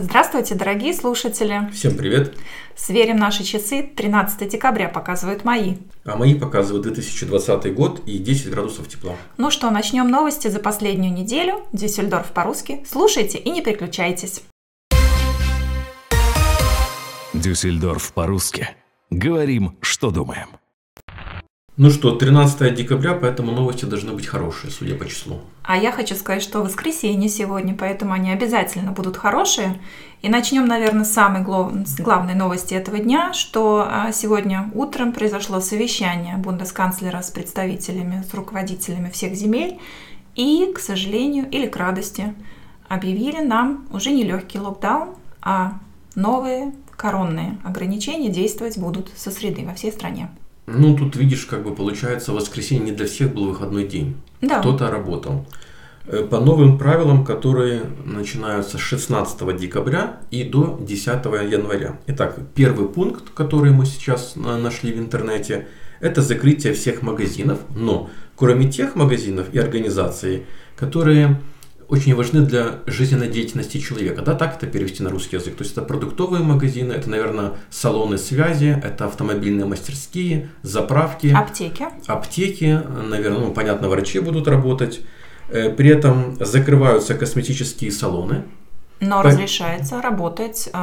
Здравствуйте, дорогие слушатели! Всем привет! Сверим наши часы. 13 декабря показывают мои. А мои показывают 2020 год и 10 градусов тепла. Ну что, начнем новости за последнюю неделю. Дюссельдорф по-русски. Слушайте и не переключайтесь. Дюссельдорф по-русски. Говорим, что думаем. Ну что, 13 декабря, поэтому новости должны быть хорошие, судя по числу. А я хочу сказать, что воскресенье сегодня, поэтому они обязательно будут хорошие. И начнем, наверное, с самой главной новости этого дня, что а, сегодня утром произошло совещание бундесканцлера с представителями, с руководителями всех земель. И, к сожалению или к радости, объявили нам уже не легкий локдаун, а новые коронные ограничения действовать будут со среды во всей стране. Ну, тут видишь, как бы получается, воскресенье не для всех был выходной день. Да. Кто-то работал. Э, по новым правилам, которые начинаются с 16 декабря и до 10 января. Итак, первый пункт, который мы сейчас нашли в интернете, это закрытие всех магазинов, но кроме тех магазинов и организаций, которые очень важны для жизненной деятельности человека. Да, так это перевести на русский язык. То есть это продуктовые магазины, это, наверное, салоны связи, это автомобильные мастерские, заправки. Аптеки. Аптеки, наверное, ну, понятно, врачи будут работать. Э, при этом закрываются косметические салоны. Но по... разрешается работать э,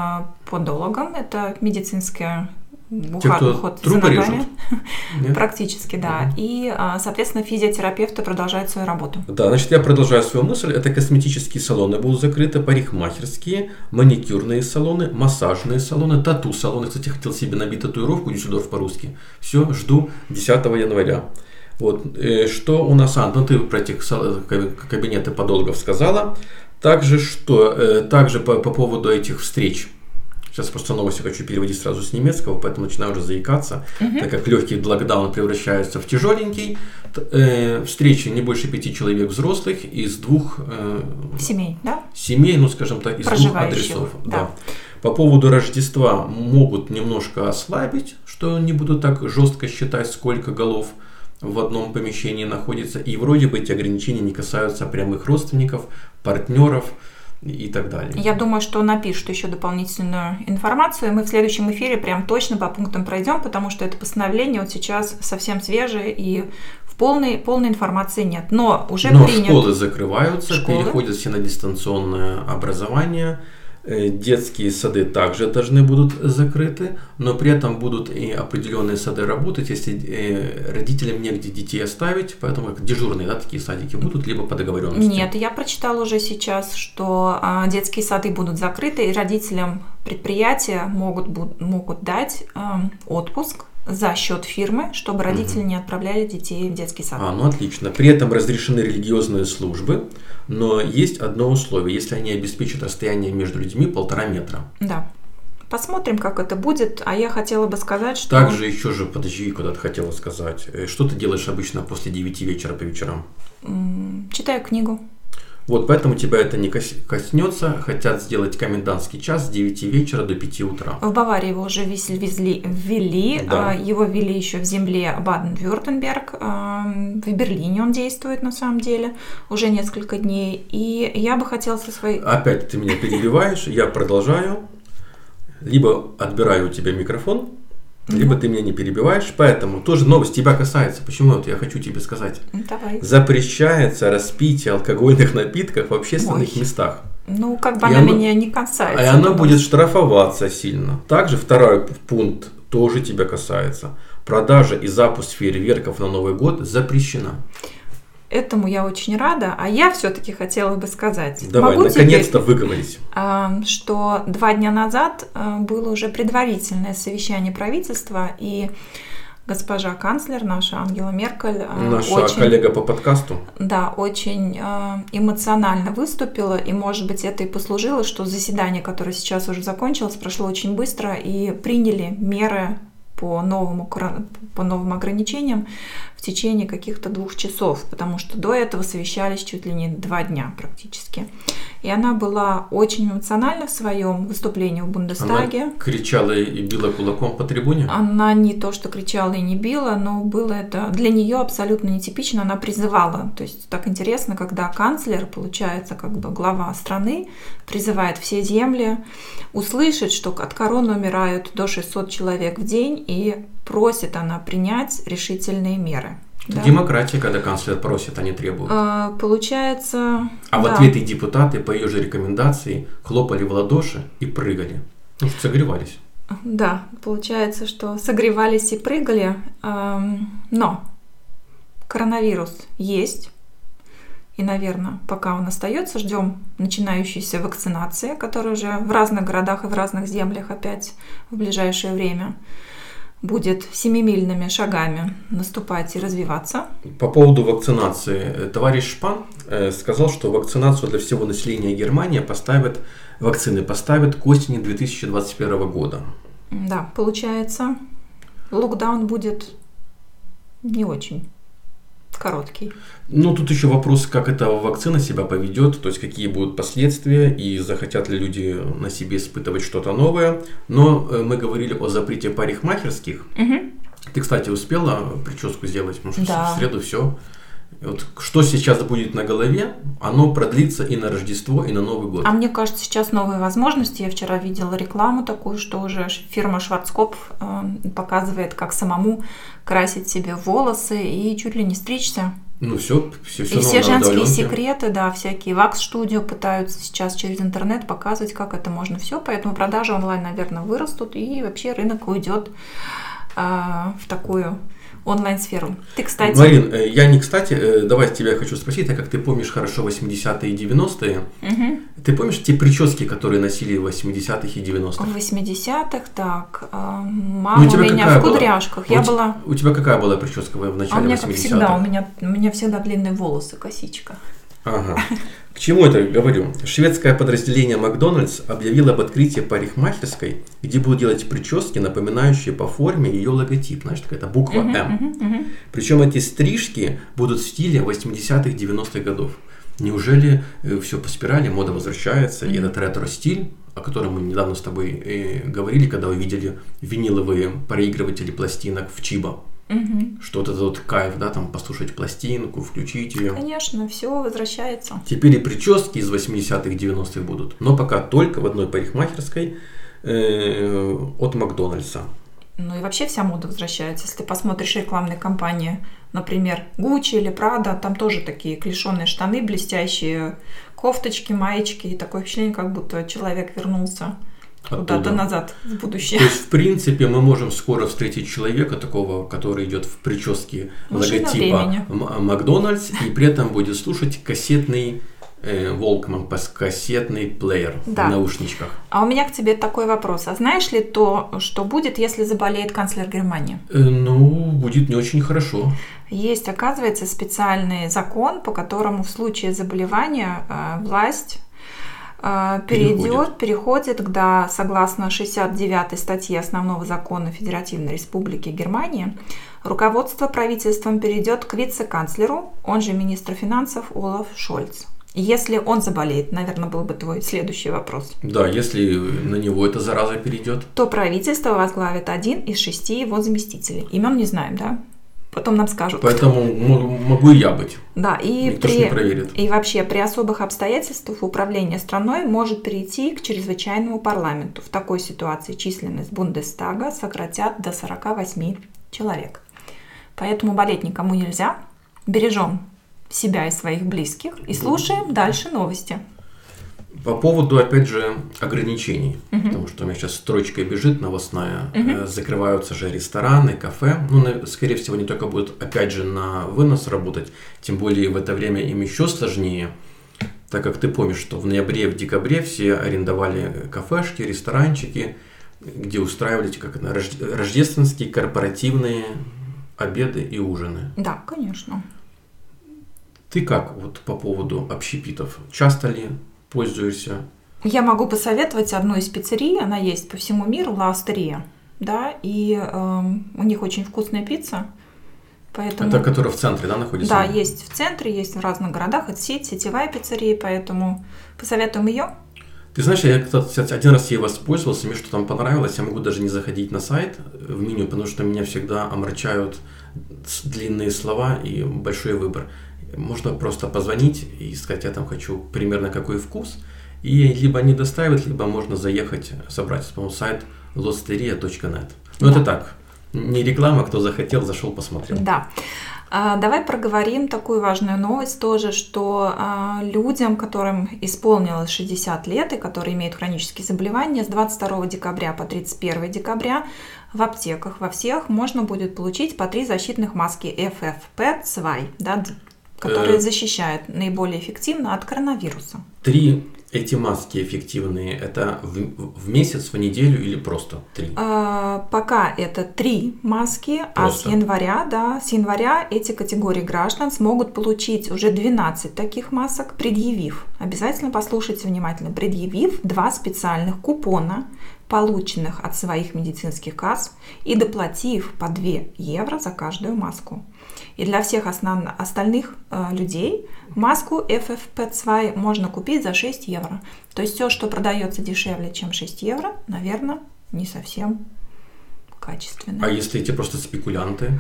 подологом. Это медицинская те, кто уход трубы режут? Практически, да. И, а, соответственно, физиотерапевты продолжают свою работу. Да, значит, я продолжаю свою мысль. Это косметические салоны будут закрыты, парикмахерские, маникюрные салоны, массажные салоны, тату-салоны. Кстати, хотел себе набить татуировку Дюссельдорф по-русски. Все, жду 10 января. Вот, э, что у нас, а, ну ты про эти кабинеты подолгов сказала. Также что, э, также по, по поводу этих встреч – Сейчас просто новости хочу переводить сразу с немецкого, поэтому начинаю уже заикаться, угу. так как легкий локдаун превращается в тяжеленький. Э, встречи не больше пяти человек взрослых из двух э, семей, да? Семей, ну скажем так, из двух адресов. Да. да. По поводу Рождества могут немножко ослабить, что не буду так жестко считать, сколько голов в одном помещении находится. И вроде бы эти ограничения не касаются прямых родственников, партнеров и так далее. Я думаю, что напишут еще дополнительную информацию. Мы в следующем эфире прям точно по пунктам пройдем, потому что это постановление вот сейчас совсем свежее и в полной, полной информации нет. Но уже Но принят... школы закрываются, школы? переходят все на дистанционное образование. Э, детские сады также должны будут закрыты, но при этом будут и определенные сады работать, если э, родителям негде детей оставить, поэтому как дежурные да, такие садики будут, либо по договоренности. Нет, я прочитала уже сейчас, что а, детские сады будут закрыты, и родителям предприятия могут, могут дать а, отпуск за счет фирмы, чтобы родители угу. не отправляли детей в детский сад. А, ну отлично. При этом разрешены религиозные службы, но есть одно условие, если они обеспечат расстояние между людьми полтора метра. Да. Посмотрим, как это будет. А я хотела бы сказать, что... Также еще же, подожди, куда ты хотела сказать. Э, что ты делаешь обычно после 9 вечера по вечерам? Читаю книгу. Вот поэтому тебя это не коснется. Хотят сделать комендантский час с 9 вечера до 5 утра. В Баварии его уже везли, ввели. Да. А, его ввели еще в земле Баден-Вюртемберг. А, в Берлине он действует на самом деле уже несколько дней. И я бы хотела со своей... Опять ты меня перебиваешь, я продолжаю. Либо отбираю у тебя микрофон, либо ты меня не перебиваешь, поэтому тоже новость тебя касается. Почему вот я хочу тебе сказать? Давай. Запрещается распитие алкогольных напитков в общественных Ой. местах. Ну, как бы и она оно, меня не касается. И оно будет штрафоваться сильно. Также второй пункт тоже тебя касается. Продажа и запуск фейерверков на Новый год запрещена. Этому я очень рада, а я все-таки хотела бы сказать. Давай, наконец-то выговорить. А, что два дня назад а, было уже предварительное совещание правительства, и госпожа канцлер, наша Ангела Меркель... А, наша очень, коллега по подкасту. Да, очень эмоционально выступила, и, может быть, это и послужило, что заседание, которое сейчас уже закончилось, прошло очень быстро, и приняли меры по, новому, по новым ограничениям течение каких-то двух часов, потому что до этого совещались чуть ли не два дня практически. И она была очень эмоциональна в своем выступлении в Бундестаге. Она кричала и била кулаком по трибуне? Она не то, что кричала и не била, но было это для нее абсолютно нетипично. Она призывала. То есть так интересно, когда канцлер, получается, как бы глава страны, призывает все земли услышать, что от короны умирают до 600 человек в день, и просит она принять решительные меры. Да. Демократия, когда канцлер просит, а не требует. А, получается. А да. в ответ и депутаты по ее же рекомендации хлопали в ладоши и прыгали. Ну, согревались. Да, получается, что согревались и прыгали. Но коронавирус есть. И, наверное, пока он остается, ждем начинающейся вакцинации, которая уже в разных городах и в разных землях опять в ближайшее время будет семимильными шагами наступать и развиваться. По поводу вакцинации. Товарищ Шпан э, сказал, что вакцинацию для всего населения Германии поставят, вакцины поставят к осени 2021 года. Да, получается, локдаун будет не очень короткий. Ну, тут еще вопрос, как эта вакцина себя поведет, то есть какие будут последствия и захотят ли люди на себе испытывать что-то новое. Но э, мы говорили о запрете парикмахерских. Угу. Ты, кстати, успела прическу сделать? Может, да. в среду все. Вот что сейчас будет на голове, оно продлится и на Рождество, и на Новый год. А мне кажется, сейчас новые возможности. Я вчера видела рекламу такую, что уже фирма Шварцкоп э, показывает, как самому красить себе волосы и чуть ли не стричься. Ну все, все, все И все женские секреты, да, всякие вакс-студио пытаются сейчас через интернет показывать, как это можно все. Поэтому продажи онлайн, наверное, вырастут, и вообще рынок уйдет э, в такую онлайн-сферу. Ты, кстати... Марин, э, я не кстати, э, давай тебя хочу спросить, так как ты помнишь хорошо 80-е и 90-е, угу. ты помнишь те прически, которые носили в 80-х и 90-х? В 80-х, так, а, мама ну, у, у меня в кудряшках, была? я у была... У тебя какая была прическа в начале 80-х? А у меня, как всегда, у меня, у меня всегда длинные волосы, косичка. Ага. К чему это говорю? Шведское подразделение Макдональдс объявило об открытии парикмахерской, где будут делать прически, напоминающие по форме ее логотип. Знаешь, такая буква uh-huh, М. Uh-huh, uh-huh. Причем эти стрижки будут в стиле 80-х, 90-х годов. Неужели э, все по спирали, мода возвращается, uh-huh. и этот ретро-стиль, о котором мы недавно с тобой э, говорили, когда увидели виниловые проигрыватели пластинок в Чиба. Угу. Что вот кайф, да, там послушать пластинку, включить ее. Конечно, все возвращается. Теперь и прически из 80-х, 90-х будут, но пока только в одной парикмахерской э, от Макдональдса. Ну и вообще вся мода возвращается. Если ты посмотришь рекламные кампании, например, Gucci или Prada, там тоже такие клешеные штаны, блестящие кофточки, маечки, и такое впечатление, как будто человек вернулся Куда-то назад, в будущее. То есть, в принципе, мы можем скоро встретить человека такого, который идет в прическе Машина логотипа Макдональдс и при этом будет слушать кассетный Волкман, э, кассетный плеер да. в наушничках. А у меня к тебе такой вопрос. А знаешь ли то, что будет, если заболеет канцлер Германии? Э, ну, будет не очень хорошо. Есть, оказывается, специальный закон, по которому в случае заболевания э, власть перейдет, переходит, когда согласно 69 статье Основного закона Федеративной Республики Германия, руководство правительством перейдет к вице-канцлеру, он же министр финансов Олаф Шольц. Если он заболеет, наверное, был бы твой следующий вопрос. Да, если на него эта зараза перейдет. То правительство возглавит один из шести его заместителей. Имен не знаем, да? Потом нам скажут. Поэтому могу и я быть. Да, и, Никто при, не проверит. и вообще при особых обстоятельствах управление страной может перейти к чрезвычайному парламенту. В такой ситуации численность Бундестага сократят до 48 человек. Поэтому болеть никому нельзя. Бережем себя и своих близких и слушаем дальше новости. По поводу, опять же, ограничений, угу. потому что у меня сейчас строчка бежит новостная, угу. закрываются же рестораны, кафе, ну, скорее всего, не только будут, опять же, на вынос работать, тем более в это время им еще сложнее, так как ты помнишь, что в ноябре, в декабре все арендовали кафешки, ресторанчики, где устраивали как это, рождественские корпоративные обеды и ужины. Да, конечно. Ты как вот по поводу общепитов? Часто ли пользуешься? Я могу посоветовать одну из пиццерий, она есть по всему миру, Ла Астерия, да, и э, у них очень вкусная пицца, Поэтому... Это который в центре, да, находится? Да, есть в центре, есть в разных городах. Это сеть, сетевая пиццерия, поэтому посоветуем ее. Ты знаешь, я, кстати, один раз ей воспользовался, мне что там понравилось, я могу даже не заходить на сайт в меню, потому что меня всегда омрачают длинные слова и большой выбор. Можно просто позвонить и сказать, я там хочу примерно какой вкус, и либо они доставят, либо можно заехать, собрать, по-моему, сайт losteria.net. Ну, да. это так, не реклама, кто захотел, зашел, посмотрел. Да. А, давай проговорим такую важную новость тоже, что а, людям, которым исполнилось 60 лет и которые имеют хронические заболевания, с 22 декабря по 31 декабря в аптеках во всех можно будет получить по три защитных маски FFP2, да, которые э... защищают наиболее эффективно от коронавируса. Три эти маски эффективные, это в, в месяц, в неделю или просто три? А, пока это три маски, просто. а с января, да, с января эти категории граждан смогут получить уже 12 таких масок, предъявив, обязательно послушайте внимательно, предъявив два специальных купона, полученных от своих медицинских касс и доплатив по 2 евро за каждую маску. И для всех основ... остальных э, людей маску FFP2 можно купить за 6 евро. То есть все, что продается дешевле, чем 6 евро, наверное, не совсем качественно. А если эти просто спекулянты?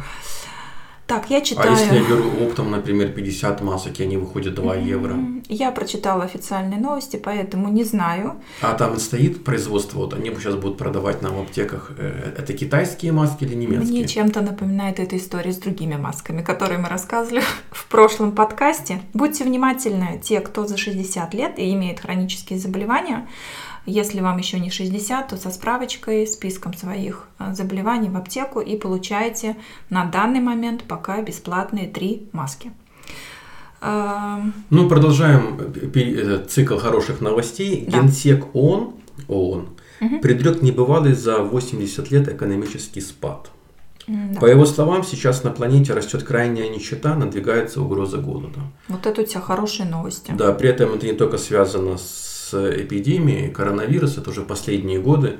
Так, я читаю... А если я беру оптом, например, 50 масок, и они выходят 2 евро? Я прочитала официальные новости, поэтому не знаю. А там стоит производство, вот они сейчас будут продавать нам в аптеках. Э, это китайские маски или немецкие? Мне чем-то напоминает эта история с другими масками, которые мы рассказывали в прошлом подкасте. Будьте внимательны, те, кто за 60 лет и имеет хронические заболевания, если вам еще не 60, то со справочкой, списком своих а, заболеваний в аптеку и получаете на данный момент пока бесплатные три маски. Ну, продолжаем э, цикл хороших новостей. Да. Генсек ООН, ООН угу. предрек небывалый за 80 лет экономический спад. Да. По его словам, сейчас на планете растет крайняя нищета, надвигается угроза голода. Вот это у тебя хорошие новости. Да, при этом это не только связано с эпидемией коронавируса, это уже последние годы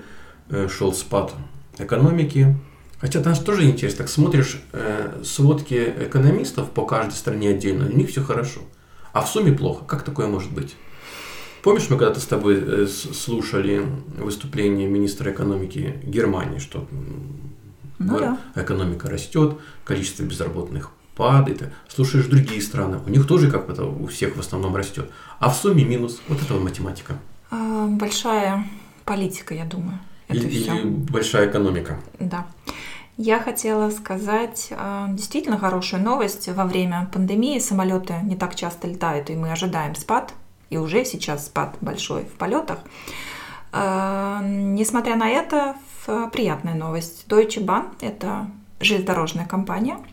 э, шел спад экономики. Хотя там тоже интересно, так смотришь э, сводки экономистов по каждой стране отдельно, у них все хорошо. А в сумме плохо. Как такое может быть? Помнишь, мы когда-то с тобой э, слушали выступление министра экономики Германии, что ну, да. экономика растет, количество безработных падает. Слушаешь другие страны, у них тоже как то у всех в основном растет. А в сумме минус. Вот это вот математика. А, большая политика, я думаю. Это или, все. или большая экономика. Да. Я хотела сказать а, действительно хорошую новость. Во время пандемии самолеты не так часто летают, и мы ожидаем спад. И уже сейчас спад большой в полетах. А, несмотря на это, приятная новость. Deutsche Bahn – это железнодорожная компания –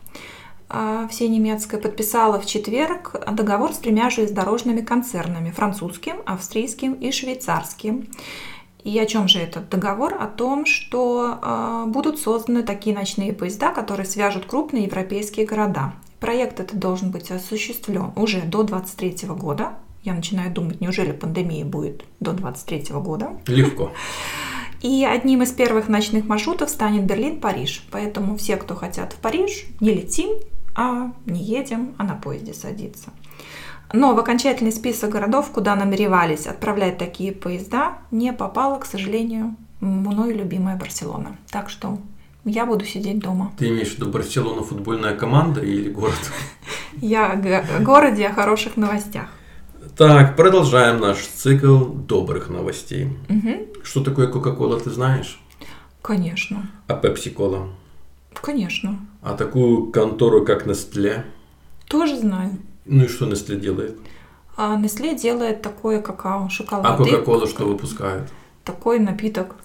все немецкая подписала в четверг договор с тремя железнодорожными концернами – французским, австрийским и швейцарским. И о чем же этот договор? О том, что э, будут созданы такие ночные поезда, которые свяжут крупные европейские города. Проект этот должен быть осуществлен уже до 2023 года. Я начинаю думать, неужели пандемия будет до 2023 года? Легко. И одним из первых ночных маршрутов станет Берлин-Париж. Поэтому все, кто хотят в Париж, не летим, а не едем, а на поезде садиться. Но в окончательный список городов, куда намеревались отправлять такие поезда, не попала, к сожалению, мной любимая Барселона. Так что я буду сидеть дома. Ты имеешь в виду Барселона футбольная команда или город? Я о городе, о хороших новостях. Так, продолжаем наш цикл добрых новостей. Что такое Кока-Кола, ты знаешь? Конечно. А Пепси-Кола? Конечно. А такую контору, как Nestle? Тоже знаю. Ну и что Nestle делает? А Nestle делает такое какао, шоколад. А Coca-Cola что выпускает? Такой напиток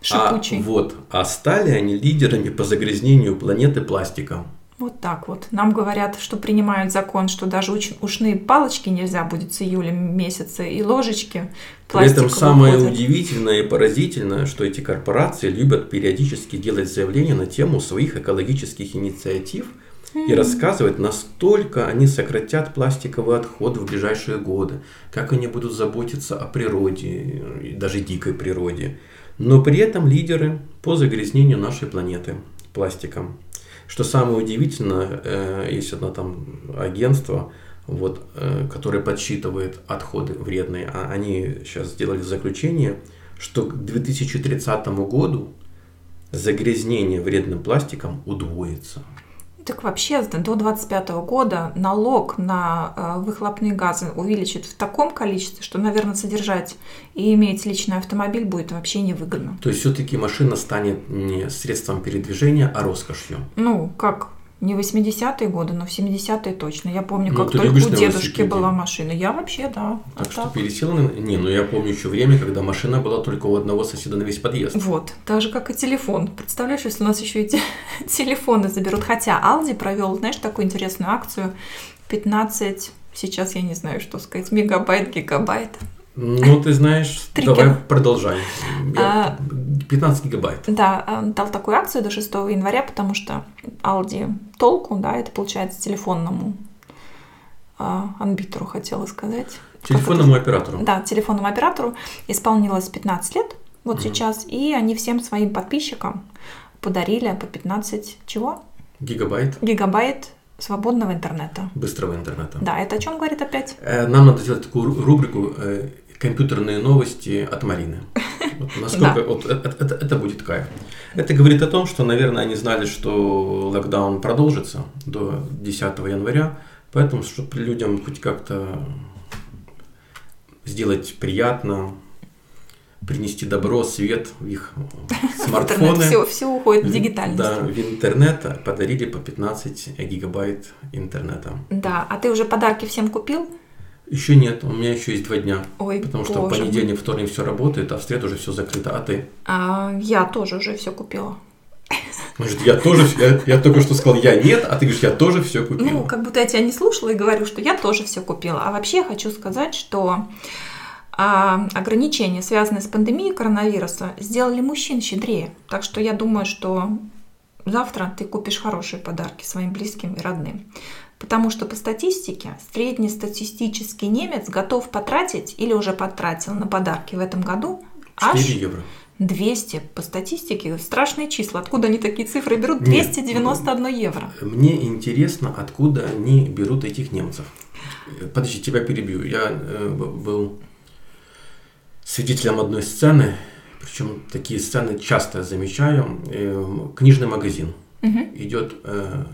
шипучий. А, вот. А стали они лидерами по загрязнению планеты пластиком. Вот так вот. Нам говорят, что принимают закон, что даже уч- ушные палочки нельзя будет с июля месяца и ложечки. При этом самое выходят. удивительное и поразительное, что эти корпорации любят периодически делать заявления на тему своих экологических инициатив mm-hmm. и рассказывать, настолько они сократят пластиковый отход в ближайшие годы, как они будут заботиться о природе, даже дикой природе. Но при этом лидеры по загрязнению нашей планеты пластиком. Что самое удивительное, э, есть одно там агентство, вот, э, которое подсчитывает отходы вредные, а они сейчас сделали заключение, что к 2030 году загрязнение вредным пластиком удвоится. Так вообще до 2025 года налог на э, выхлопные газы увеличит в таком количестве, что, наверное, содержать и иметь личный автомобиль будет вообще невыгодно. То есть все-таки машина станет не средством передвижения, а роскошью. Ну, как не 80-е годы, но в 70-е точно. Я помню, Ну, как только у дедушки была машина. Я вообще, да. Так что так? пересела на... Не, ну я помню еще время, когда машина была только у одного соседа на весь подъезд. Вот, так же, как и телефон. Представляешь, если у нас еще и те- телефоны заберут. Хотя Алди провел, знаешь, такую интересную акцию. 15, сейчас я не знаю, что сказать, мегабайт, гигабайт. Ну, ты знаешь, давай продолжай. А. Я- 15 гигабайт. Да, э, дал такую акцию до 6 января, потому что Алди толку, да, это получается телефонному а, анбитеру, хотела сказать. Как это Телефонному оператору. Да, телефонному оператору исполнилось 15 лет, вот Мгм. сейчас, и они всем своим подписчикам подарили по 15 чего? Гигабайт Гигабайт свободного интернета. быстрого интернета. Да, это о чем говорит опять? Э, Нам надо сделать такую ру- рубрику э, «Компьютерные новости от Марины». Вот насколько вот это, это- это будет кайф. Это говорит о том, что, наверное, они знали, что локдаун продолжится до 10 января, поэтому, чтобы людям хоть как-то сделать приятно, принести добро, свет в их смартфоны. Все, все уходит в дигитальность. Да, в интернет подарили по 15 гигабайт интернета. Да, а ты уже подарки всем купил? Еще нет, у меня еще есть два дня. Ой, Потому что в понедельник, вторник все работает, а в среду уже все закрыто. А ты? А, я тоже уже все купила. Может, я тоже, я, я только что сказал, я нет, а ты говоришь, я тоже все купил. Ну, как будто я тебя не слушала и говорю, что я тоже все купила. А вообще я хочу сказать, что а, ограничения, связанные с пандемией коронавируса, сделали мужчин щедрее. Так что я думаю, что завтра ты купишь хорошие подарки своим близким и родным. Потому что по статистике среднестатистический немец готов потратить или уже потратил на подарки в этом году аж 4 евро. 200 по статистике. Страшные числа. Откуда они такие цифры берут? 291 евро. Мне интересно, откуда они берут этих немцев. Подожди, тебя перебью. Я э, был свидетелем одной сцены, причем такие сцены часто замечаю. Э, Книжный магазин. Мгм. идет э,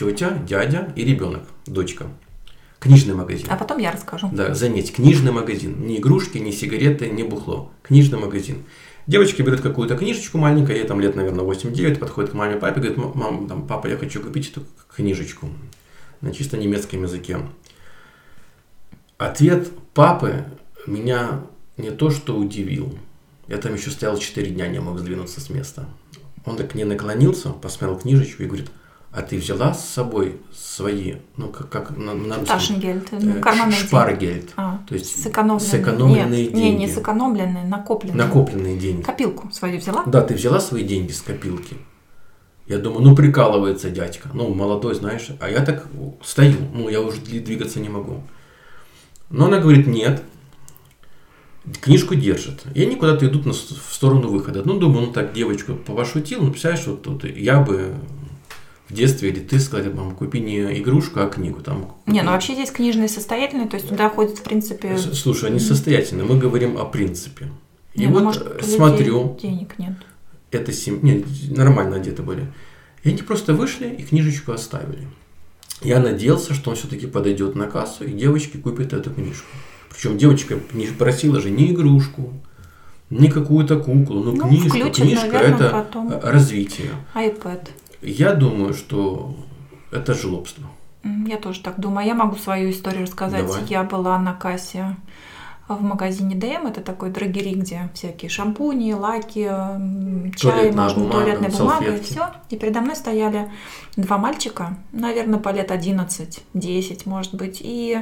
тетя, дядя и ребенок, дочка. Книжный магазин. А потом я расскажу. Да, заметь, книжный магазин. Не игрушки, не сигареты, не бухло. Книжный магазин. Девочка берет какую-то книжечку маленькую, ей там лет, наверное, 8-9, подходит к маме, папе, говорит, «М- мам, там, папа, я хочу купить эту книжечку на чисто немецком языке. Ответ папы меня не то что удивил, я там еще стоял 4 дня, не мог сдвинуться с места. Он так к ней наклонился, посмотрел книжечку и говорит, а ты взяла с собой свои, ну, как, как на, на русском? Ташенгельд, Э, ну, карманные деньги. Шпаргельд. А, То есть сэкономленные. сэкономленные Нет, Не, не деньги. сэкономленные, накопленные. накопленные деньги. Копилку свою взяла? Да, ты взяла свои деньги с копилки. Я думаю, ну прикалывается дядька. Ну, молодой, знаешь. А я так стою. Ну, я уже двигаться не могу. Но она говорит, нет. Книжку держит. И они куда-то идут на, в сторону выхода. Ну, думаю, ну так, девочку пошутил. Ну, представляешь, вот тут я бы в детстве или ты сказали, мам, купи не игрушку, а книгу. Там, Не, ну вообще здесь книжные состоятельные, то есть туда ходит, в принципе... Слушай, они состоятельны. Мы говорим о принципе. И не, ну, вот может, э, у людей смотрю, Денег нет. это семь... Нет, нормально одеты были. И они просто вышли и книжечку оставили. Я надеялся, что он все-таки подойдет на кассу и девочке купит эту книжку. Причем девочка не просила же ни игрушку, ни какую-то куклу, ну, Ну, книжку. включит, Книжка наверное, это потом. развитие. iPad. Я думаю, что это жлобство. Я тоже так думаю. Я могу свою историю рассказать. Давай. Я была на кассе в магазине dm, это такой Drogerie, где всякие шампуни, лаки, чай, Туалетная можно, бумага, туалетная бумага и салфетки. все. И передо мной стояли два мальчика, наверное, по лет 11-10, может быть, и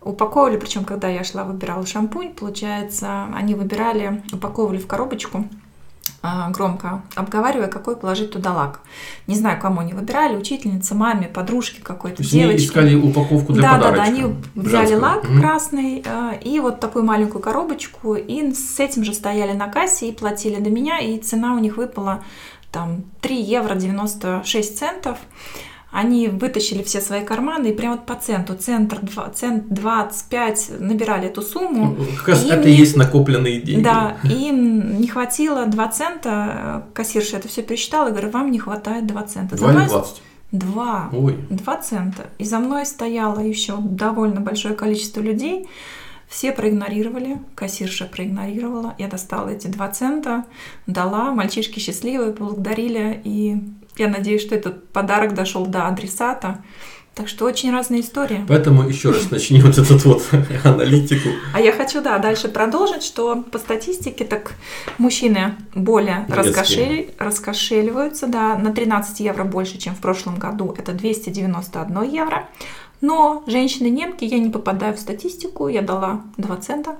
упаковывали, причем когда я шла, выбирала шампунь, получается, они выбирали, упаковывали в коробочку громко, обговаривая, какой положить туда лак. Не знаю, кому они выбирали, учительнице, маме, подружке какой-то, девочке. искали упаковку для да, да, подарочка. да, они взяли женскую. лак Мгм. красный э, и вот такую маленькую коробочку, и с этим же стояли на кассе и платили до меня, и цена у них выпала там 3 евро 96 центов. Они вытащили все свои карманы и прямо вот по центу, центр, 2, цент 25 набирали эту сумму. Ну, Как раз это и есть накопленные деньги. Да, им не хватило 2 цента, кассирша это все пересчитала, и говорю, вам не хватает 2 цента. За Два или мной- 20? Два. Ой. 2 цента. И за мной стояло еще довольно большое количество людей. Все проигнорировали, кассирша проигнорировала. Я достала эти 2 цента, дала, мальчишки счастливые, благодарили. И я надеюсь, что этот подарок дошел до адресата. Так что очень разные истории. Поэтому еще раз начни вот этот вот аналитику. А я хочу, да, дальше продолжить, что по статистике так мужчины более раскошель- раскошеливаются, да, на 13 евро больше, чем в прошлом году, это 291 евро. Но женщины-немки, я не попадаю в статистику, я дала 2 цента.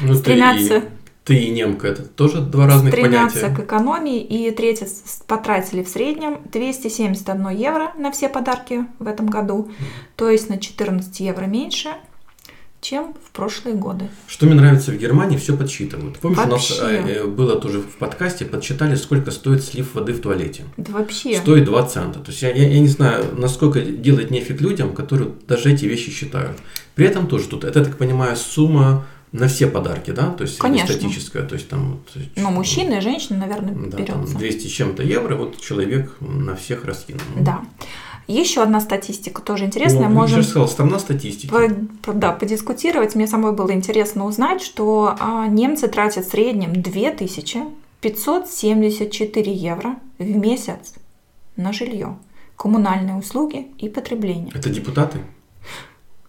Ну, С 13 ты, и, немка, это тоже два разных 13 понятия. к экономии и третье потратили в среднем 271 евро на все подарки в этом году, то есть на 14 евро меньше, чем в прошлые годы. Что мне нравится в Германии, все подсчитывают. Помнишь, у нас Вообще. э, было тоже в подкасте, подсчитали, сколько стоит слив воды в туалете. Да вообще. Стоит 2 цента. То есть я, я, я не знаю, насколько делать нефиг людям, которые даже эти вещи считают. При этом тоже тут, это, я так понимаю, сумма на все подарки, да? То есть Конечно. статическая. То есть там... вот, Ну, мужчины и женщины, наверное, Да, там берется. 200 с чем-то евро, вот человек на всех раскинул. Да. Еще одна статистика тоже интересная. О, Можем Я сказал, страна статистики. по- по- да, подискутировать. Мне самой было интересно узнать, что а, немцы тратят в среднем 2574 евро в месяц на жилье, коммунальные услуги и потребление. Это депутаты?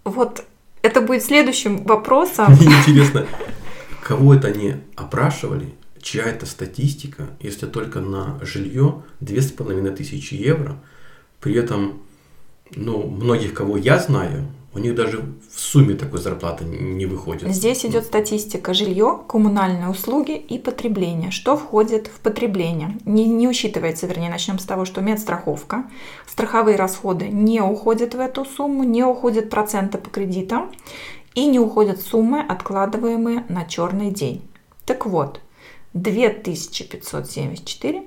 Вот это будет следующим вопросом. Мне интересно, кого это они опрашивали, чья это статистика, если только на жилье 2500 евро. При этом, ну, многих, кого я знаю, у них даже в сумме такой зарплаты не выходит. Здесь идет статистика жилье, коммунальные услуги и потребление. Что входит в потребление? Не, не учитывается, вернее, начнем с того, что медстраховка, страховые расходы не уходят в эту сумму, не уходят проценты по кредитам и не уходят суммы, откладываемые на черный день. Так вот, 2574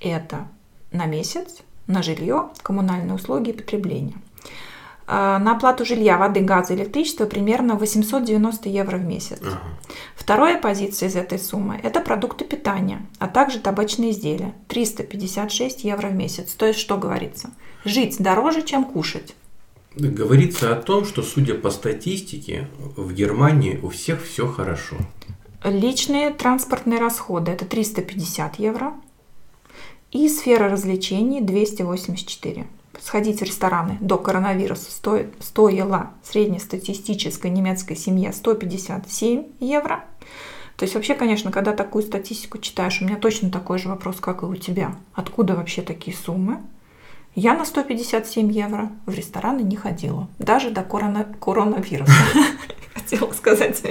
это на месяц, на жилье, коммунальные услуги и потребление. А, На оплату жилья, воды, газа, электричества примерно 890 евро в месяц. Ага. Вторая позиция из этой суммы – это продукты питания, а также табачные изделия – 356 евро в месяц. То есть, что говорится? Жить дороже, чем кушать. Говорится о том, что, судя по статистике, в Германии у всех все хорошо. Личные транспортные расходы – это 350 евро. И сфера развлечений – 284. Сходить в рестораны до коронавируса стоит, стоила среднестатистической немецкой семье 157 евро. То есть вообще, конечно, когда такую статистику читаешь, у меня точно такой же вопрос, как и у тебя. Откуда вообще такие суммы? Я на 157 евро в рестораны не ходила. Даже до корона- коронавируса. Хотела сказать.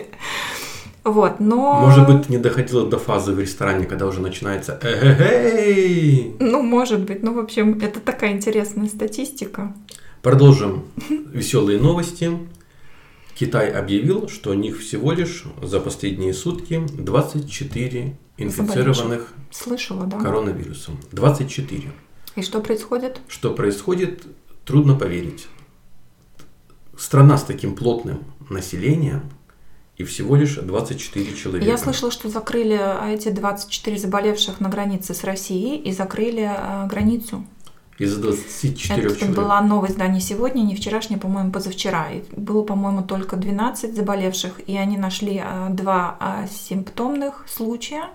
Вот, но... Может быть, не доходило до фазы в ресторане, когда уже начинается «Эй!» Ну, может быть. Ну, в общем, это такая интересная статистика. Продолжим веселые новости. Китай объявил, что у них всего лишь за последние сутки 24 инфицированных Слышала, да? коронавирусом. 24. И что происходит? Что происходит, трудно поверить. Страна с таким плотным населением и всего лишь 24 человека. Я слышала, что закрыли а, эти 24 заболевших на границе с Россией и закрыли а, границу. Из 24 Это человек. была новость, да, не сегодня, не вчерашняя, по-моему, позавчера. И было, по-моему, только 12 заболевших, и они нашли а, два симптомных случая,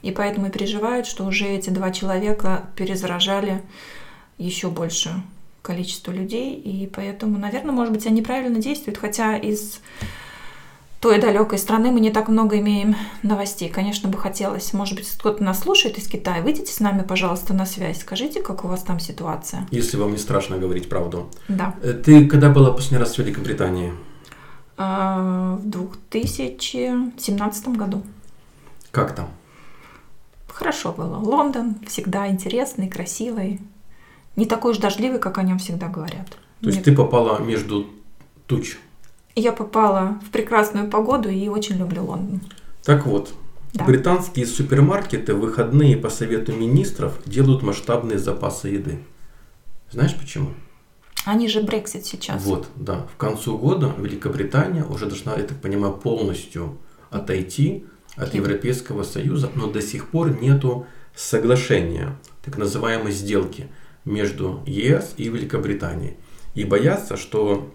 и поэтому переживают, что уже эти два человека перезаражали еще больше количество людей, и поэтому, наверное, может быть, они правильно действуют, хотя из той далекой страны мы не так много имеем новостей. Конечно, бы хотелось, может быть, кто-то нас слушает из Китая, выйдите с нами, пожалуйста, на связь, скажите, как у вас там ситуация. Если вам не страшно говорить правду. Да. Э, Ты когда была последний раз в Великобритании? А, В 2017 году. Как там? Хорошо было. Лондон всегда интересный, красивый. Не такой уж дождливый, как о нем всегда говорят. То есть Мне- ты попала между туч. Я попала в прекрасную погоду и очень люблю Лондон. Так вот, Да. Британские супермаркеты в выходные по совету министров делают масштабные запасы еды. Знаешь почему? Они же Брексит сейчас. Вот, да. В концу года Великобритания уже должна, я так понимаю, полностью отойти от. Европейского Союза, но до сих пор нету соглашения, так называемой сделки между ЕС и Великобританией. И боятся, что,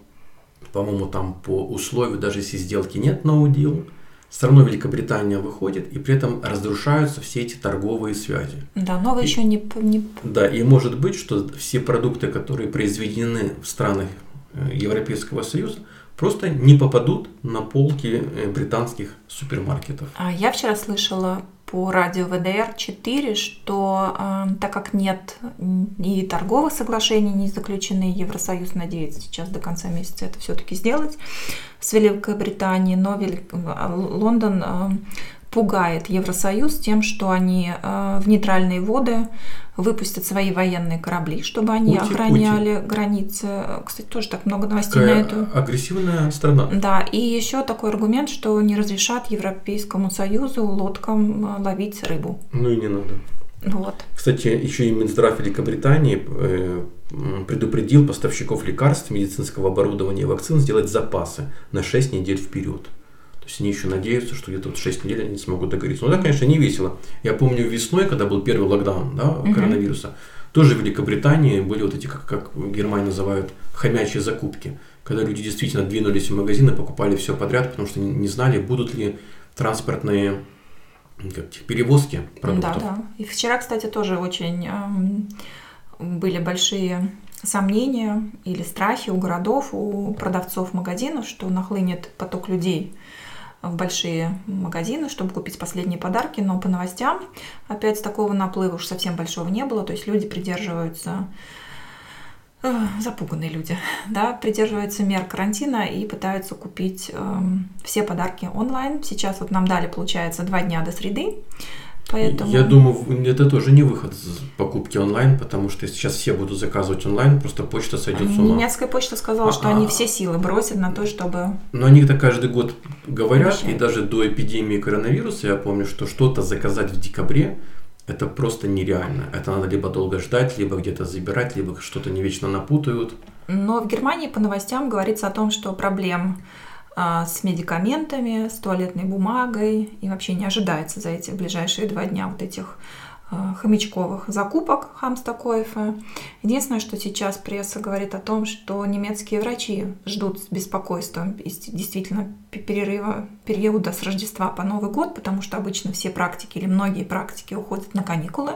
по-моему, там по условию, даже если сделки нет no deal, все равно Великобритания выходит, и при этом разрушаются все эти торговые связи. Да, но вы И- еще не, не Да, и может быть, что все продукты, которые произведены в странах э, Европейского Союза, просто не попадут на полки э, британских супермаркетов. А Я вчера слышала по радио ВДР-4, что э, так как нет и торговых соглашений не заключены, Евросоюз надеется сейчас до конца месяца это все-таки сделать с Великобританией, но Вели- а, Лондон э, пугает Евросоюз тем, что они э, в нейтральные воды выпустят свои военные корабли, чтобы они Пути, охраняли границы. Кстати, тоже так много новостей на Такая эту агрессивная страна. да, и еще такой аргумент, что не разрешат Европейскому Союзу лодкам э, ловить рыбу. Ну и не надо. Вот. Кстати, еще и Минздрав Великобритании э, предупредил поставщиков лекарств, медицинского оборудования и вакцин сделать запасы на 6 недель вперед. То есть они еще надеются, что где-то вот 6 недель они смогут договориться. Ну да, конечно, не весело. Я помню весной, когда был первый локдаун да, Мгм. коронавируса, тоже в Великобритании были вот эти, как, как в Германии называют, хомячие закупки. Когда люди действительно двинулись в магазины, покупали все подряд, потому что не, знали, будут ли транспортные как, перевозки продуктов. Да, да. И вчера, кстати, тоже очень эм, были большие сомнения или страхи у городов, у продавцов магазинов, что нахлынет поток людей в большие магазины, чтобы купить последние подарки, но по новостям опять такого наплыва уж совсем большого не было, то есть люди придерживаются э, запуганные люди, да, придерживаются мер карантина и пытаются купить эм, все подарки онлайн. Сейчас вот нам дали, получается, два дня до среды, поэтому... Я думаю, это тоже не выход с покупки онлайн, потому что сейчас все будут заказывать онлайн, просто почта сойдет с ума. Немецкая почта сказала, что А, они все силы бросят на то, чтобы... Но они это каждый год говорят, Обещают. и даже до эпидемии коронавируса я помню, что что-то заказать в декабре это просто нереально. Это надо либо долго ждать, либо где-то забирать, либо что-то не вечно напутают. Но в Германии по новостям говорится о том, что проблем с медикаментами, с туалетной бумагой. И вообще не ожидается за эти ближайшие два дня вот этих а, хомячковых закупок Хамстакоефа. Единственное, что сейчас пресса говорит о том, что немецкие врачи ждут с беспокойством действительно пе- перерыва периода с Рождества по Новый год, потому что обычно все практики или многие практики уходят на каникулы,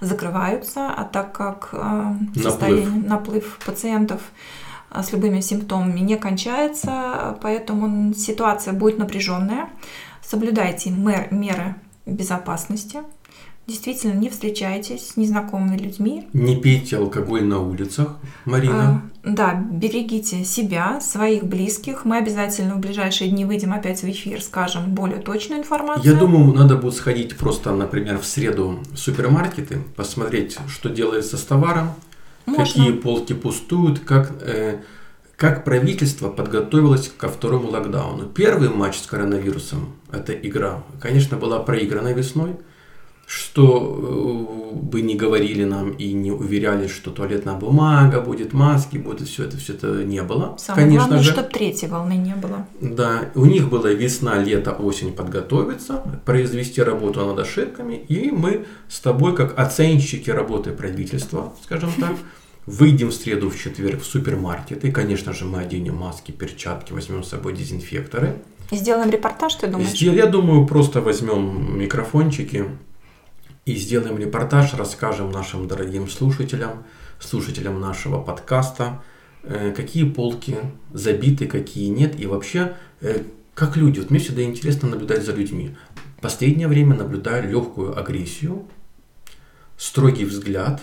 закрываются, а так как э, состояние, наплыв пациентов а, с любыми симптомами не кончается, поэтому ситуация будет напряженная. Соблюдайте мер- меры безопасности. Действительно, не встречайтесь с незнакомыми людьми. Не пейте алкоголь на улицах, Марина. А, да, берегите себя, своих близких. Мы обязательно в ближайшие дни выйдем опять в эфир, скажем более точную информацию. Я думаю, надо будет сходить просто, например, в среду в супермаркеты, посмотреть, что делается с товаром, Можно. какие полки пустуют, как, э, как правительство подготовилось ко второму локдауну. Первый матч с коронавирусом, эта игра, конечно, была проиграна весной. Что э, бы ни говорили нам и не уверяли, что туалетная бумага будет, маски будут, все это, все это не было. Самое конечно главное, же. чтобы третьей волны не было. Да, у них была весна, лето, осень подготовиться, произвести работу над ошибками, и мы с тобой, как оценщики работы правительства, скажем так, выйдем в среду, в четверг в супермаркет, и, конечно же, мы оденем маски, перчатки, возьмем с собой дезинфекторы. И сделаем репортаж, ты думаешь? Я думаю, просто возьмем микрофончики и сделаем репортаж, расскажем нашим дорогим слушателям, слушателям нашего подкаста, э, какие полки забиты, какие нет, и вообще, э, как люди. Вот мне всегда интересно наблюдать за людьми. Последнее время наблюдаю легкую агрессию, строгий взгляд,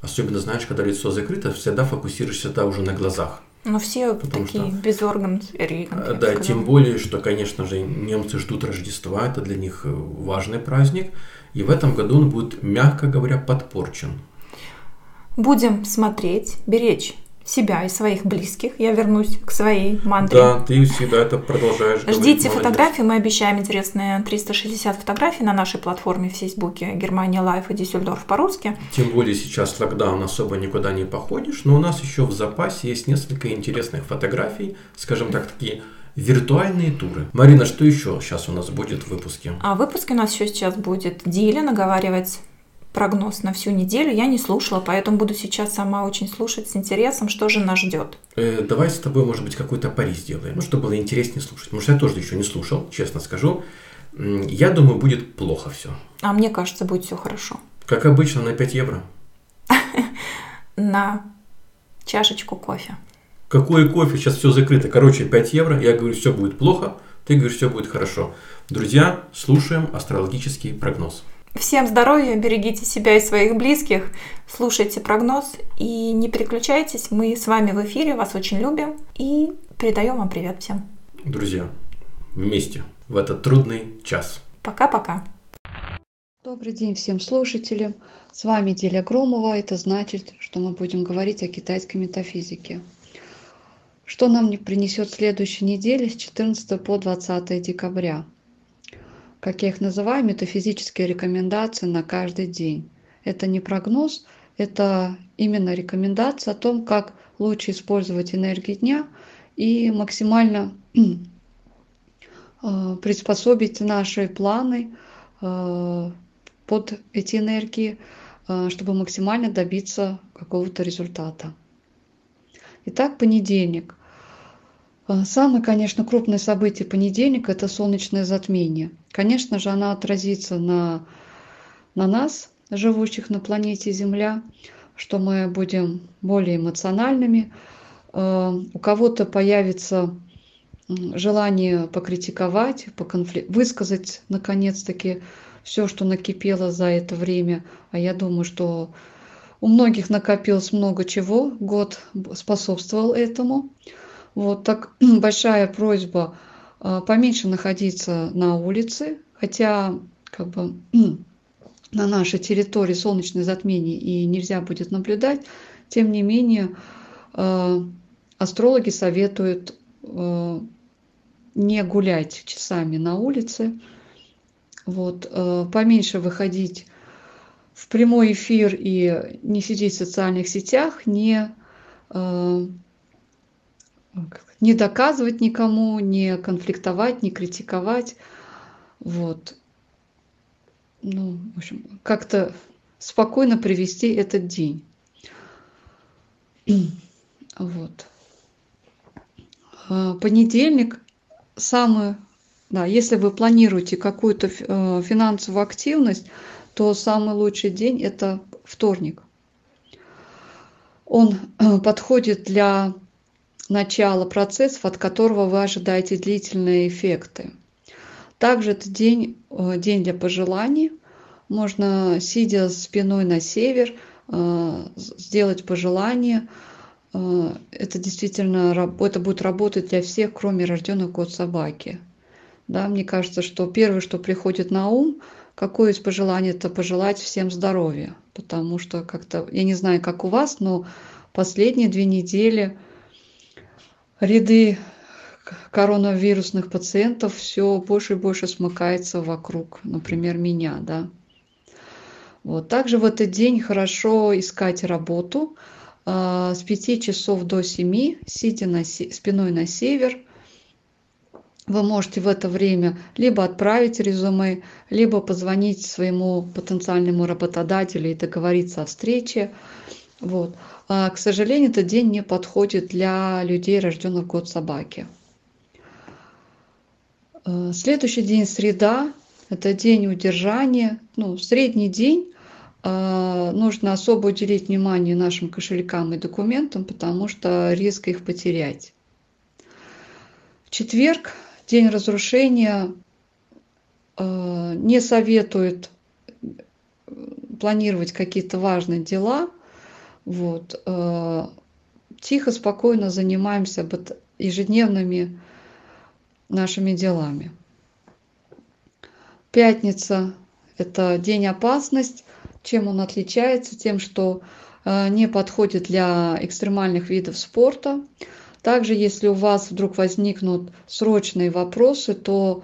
особенно, знаешь, когда лицо закрыто, всегда фокусируешься да, уже на глазах. Но все Потому такие что- без орган. А, Да, тем более, что, конечно же, немцы ждут Рождества, это для них э, важный праздник, и в этом году он будет, мягко говоря, подпорчен. Будем смотреть, беречь себя и своих близких. Я вернусь к своей мантре. Да, ты всегда это продолжаешь Ждите говорить, фотографии, мы обещаем интересные 360 фотографий на нашей платформе в Фейсбуке Германия Лайф и Дюссельдорф по-русски. Тем более сейчас локдаун особо никуда не походишь, но у нас еще в запасе есть несколько интересных фотографий, скажем так, такие виртуальные туры. Марина, что еще сейчас у нас будет в выпуске? А в выпуске у нас еще сейчас будет Диля наговаривать прогноз на всю неделю. Я не слушала, поэтому буду сейчас сама очень слушать с интересом, что же нас ждет. Э, давай с тобой, может быть, какой-то пари сделаем, ну, чтобы было интереснее слушать. Что я тоже еще не слушал, честно скажу. Я думаю, будет плохо все. А мне кажется, будет все хорошо. Как обычно, на 5 евро. На чашечку кофе. Какой кофе? Сейчас все закрыто. Короче, 5 евро. Я говорю, все будет плохо. Ты говоришь, все будет хорошо. Друзья, слушаем астрологический прогноз. Всем здоровья, берегите себя и своих близких, слушайте прогноз и не переключайтесь. Мы с вами в эфире, вас очень любим и передаем вам привет всем. Друзья, вместе в этот трудный час. Пока-пока. Добрый день всем слушателям. С вами Деля Громова. Это значит, что мы будем говорить о китайской метафизике. Что нам не принесет следующей неделе с 14 по 20 декабря? Как я их называю, метафизические рекомендации на каждый день. Это не прогноз, это именно рекомендация о том, как лучше использовать энергии дня и максимально э, приспособить наши планы э, под эти энергии, э, чтобы максимально добиться какого-то результата. Итак, понедельник. А, самое, конечно, крупное событие понедельника – это солнечное затмение. Конечно же, оно отразится на, на нас, живущих на планете Земля, что мы будем более эмоциональными. А, у кого-то появится желание покритиковать, поконфли... высказать, наконец-таки, все, что накипело за это время. А я думаю, что у многих накопилось много чего. Год способствовал этому. Вот так большая просьба а, поменьше находиться на улице, хотя как бы на нашей территории солнечное затмение и нельзя будет наблюдать, тем не менее а, астрологи советуют а, не гулять часами на улице, вот, поменьше выходить в прямой эфир и не сидеть в социальных сетях, не не доказывать никому, не конфликтовать, не критиковать. Вот. Ну, в общем, как-то спокойно привести этот день. Вот. А, понедельник самый, да, если вы планируете какую-то э, финансовую активность, то самый лучший день это вторник. Он э, подходит для начало процессов, от которого вы ожидаете длительные эффекты. Также это день, э, день для пожеланий. Можно, сидя спиной на север, э, сделать пожелание. Э, это действительно это будет работать для всех, кроме рожденных год собаки. Да, мне кажется, что первое, что приходит на ум, какое из пожеланий, это пожелать всем здоровья. Потому что как-то, я не знаю, как у вас, но последние две недели – ряды коронавирусных пациентов все больше и больше смыкается вокруг, например, меня, да. Вот. Также в этот день хорошо искать работу э, с 5 часов до 7, сидя на, спиной на север. Вы можете в это время либо отправить резюме, либо позвонить своему потенциальному работодателю и договориться о встрече. Вот. А, к сожалению, этот день не подходит для людей, рожденных в год собаки. А, следующий день среда – это день удержания, ну, средний день. А, нужно особо уделить внимание нашим кошелькам и документам, потому что риск их потерять. Четверг, день разрушения, не советует планировать какие-то важные дела – вот. Э, тихо, спокойно занимаемся ежедневными нашими делами. Пятница – это день опасность. Чем он отличается? Тем, что э, не подходит для экстремальных видов спорта. Также, если у вас вдруг возникнут срочные вопросы, то,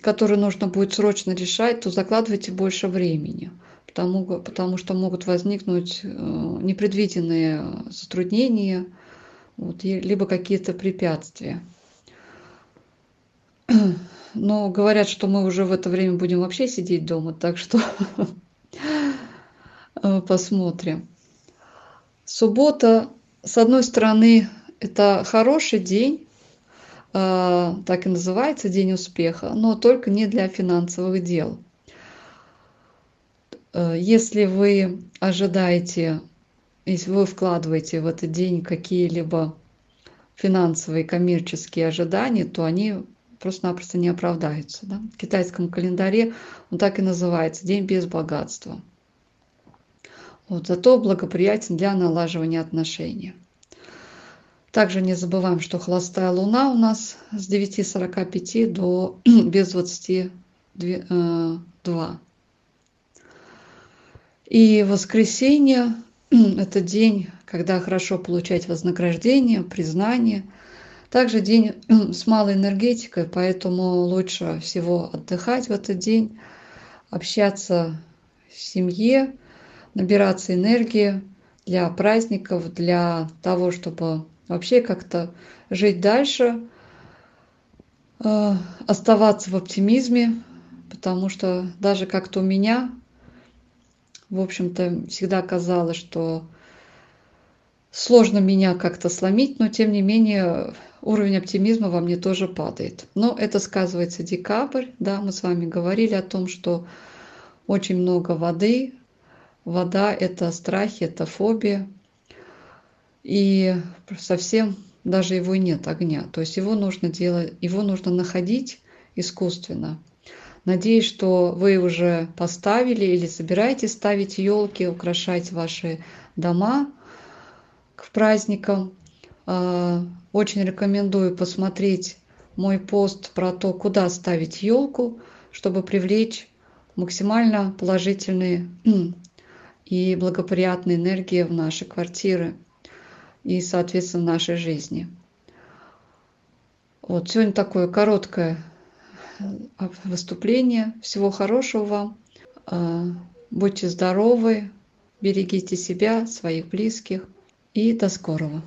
которые нужно будет срочно решать, то закладывайте больше времени, потому, потому что могут возникнуть э, непредвиденные затруднения, вот, либо какие-то препятствия. Но говорят, что мы уже в это время будем вообще сидеть дома, так что посмотрим. Суббота, с одной стороны, это хороший день, а, так и называется День успеха, но только не для финансовых дел. Э, если вы ожидаете, если вы вкладываете в этот день какие-либо финансовые коммерческие ожидания, то они просто-напросто не оправдаются. Да? В китайском календаре он так и называется «День без богатства». Вот, зато благоприятен для налаживания отношений. Также не забываем, что холостая луна у нас с 9.45 до без 22. И воскресенье – это день, когда хорошо получать вознаграждение, признание – также день с малой энергетикой, поэтому лучше всего отдыхать в этот день, общаться в семье, набираться энергии для праздников, для того, чтобы вообще как-то жить дальше, э, оставаться в оптимизме, потому что даже как-то у меня, в общем-то, всегда казалось, что сложно меня как-то сломить, но тем не менее уровень оптимизма во мне тоже падает. Но это сказывается декабрь, да, мы с вами говорили о том, что очень много воды, вода – это страхи, это фобия, и совсем даже его нет огня, то есть его нужно делать, его нужно находить искусственно. Надеюсь, что вы уже поставили или собираетесь ставить елки, украшать ваши дома к праздникам. А, очень рекомендую посмотреть мой пост про то, куда ставить елку, чтобы привлечь максимально положительные и благоприятные энергии в наши квартиры и, соответственно, в нашей жизни. Вот сегодня такое короткое выступление. Всего хорошего вам. А, будьте здоровы, берегите себя, своих близких и до скорого.